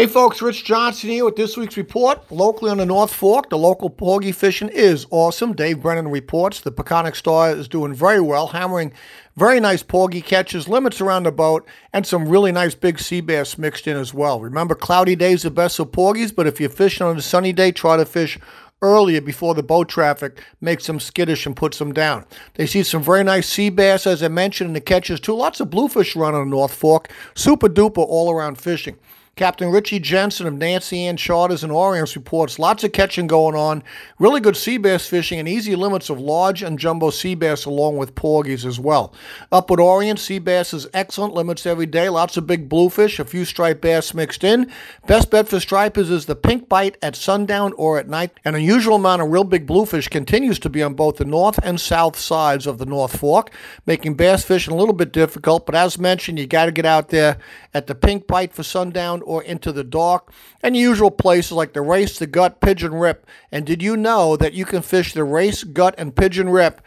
Hey folks, Rich Johnson here with this week's report. Locally on the North Fork, the local porgy fishing is awesome. Dave Brennan reports the Peconic Star is doing very well, hammering very nice porgy catches, limits around the boat, and some really nice big sea bass mixed in as well. Remember, cloudy days are best for porgies, but if you're fishing on a sunny day, try to fish earlier before the boat traffic makes them skittish and puts them down. They see some very nice sea bass, as I mentioned, in the catches too. Lots of bluefish run on the North Fork. Super duper all around fishing. Captain Richie Jensen of Nancy Ann Charters and Orients reports lots of catching going on, really good sea bass fishing, and easy limits of large and jumbo sea bass along with porgies as well. Up at Orient, sea bass is excellent, limits every day, lots of big bluefish, a few striped bass mixed in. Best bet for stripers is the pink bite at sundown or at night. An unusual amount of real big bluefish continues to be on both the north and south sides of the North Fork, making bass fishing a little bit difficult, but as mentioned, you got to get out there at the pink bite for sundown or into the dock, and usual places like the race, the gut, pigeon rip. And did you know that you can fish the race, gut, and pigeon rip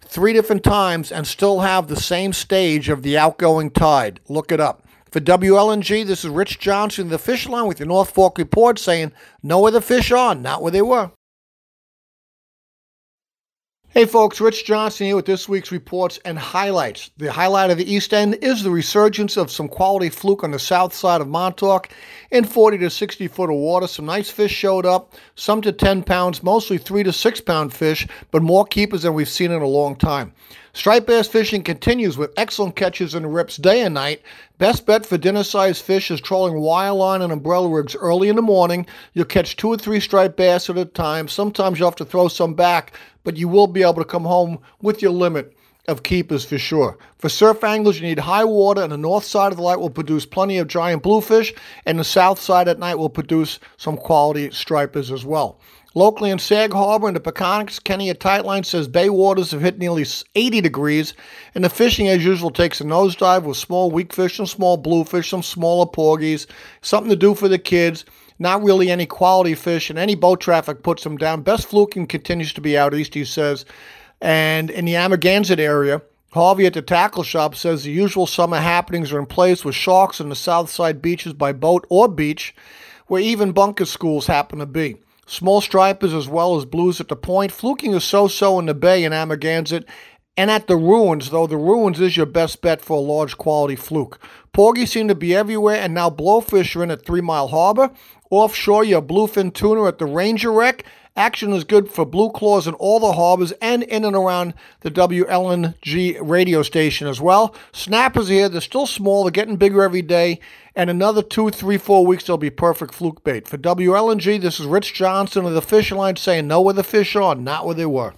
three different times and still have the same stage of the outgoing tide? Look it up. For WLNG, this is Rich Johnson, the fish line with the North Fork Report saying, know where the fish are, not where they were. Hey folks, Rich Johnson here with this week's reports and highlights. The highlight of the East End is the resurgence of some quality fluke on the south side of Montauk in 40 to 60 foot of water. Some nice fish showed up, some to 10 pounds, mostly 3 to 6 pound fish, but more keepers than we've seen in a long time. Striped bass fishing continues with excellent catches the rips day and night. Best bet for dinner sized fish is trolling wire line and umbrella rigs early in the morning. You'll catch two or three striped bass at a time. Sometimes you'll have to throw some back, but you will be able to come home with your limit of keepers for sure. For surf anglers, you need high water, and the north side of the light will produce plenty of giant bluefish, and the south side at night will produce some quality stripers as well. Locally in Sag Harbor and the Peconics, Kenny at Tightline says bay waters have hit nearly 80 degrees, and the fishing, as usual, takes a nosedive with small weak fish, some small bluefish, some smaller porgies, something to do for the kids. Not really any quality fish, and any boat traffic puts them down. Best fluking continues to be out east, he says. And in the Amagansett area, Harvey at the tackle shop says the usual summer happenings are in place with sharks on the south side beaches by boat or beach, where even bunker schools happen to be. Small stripers as well as blues at the point. Fluking is so-so in the bay in Amagansett and at the ruins, though the ruins is your best bet for a large quality fluke. Porgies seem to be everywhere, and now blowfish are in at Three Mile Harbor. Offshore, your bluefin tuna at the Ranger Wreck. Action is good for blue claws in all the harbors and in and around the WLNG radio station as well. Snappers here, they're still small, they're getting bigger every day, and another two, three, four weeks they'll be perfect fluke bait. For WLNG, this is Rich Johnson of the Fish Line saying, know where the fish are, not where they were.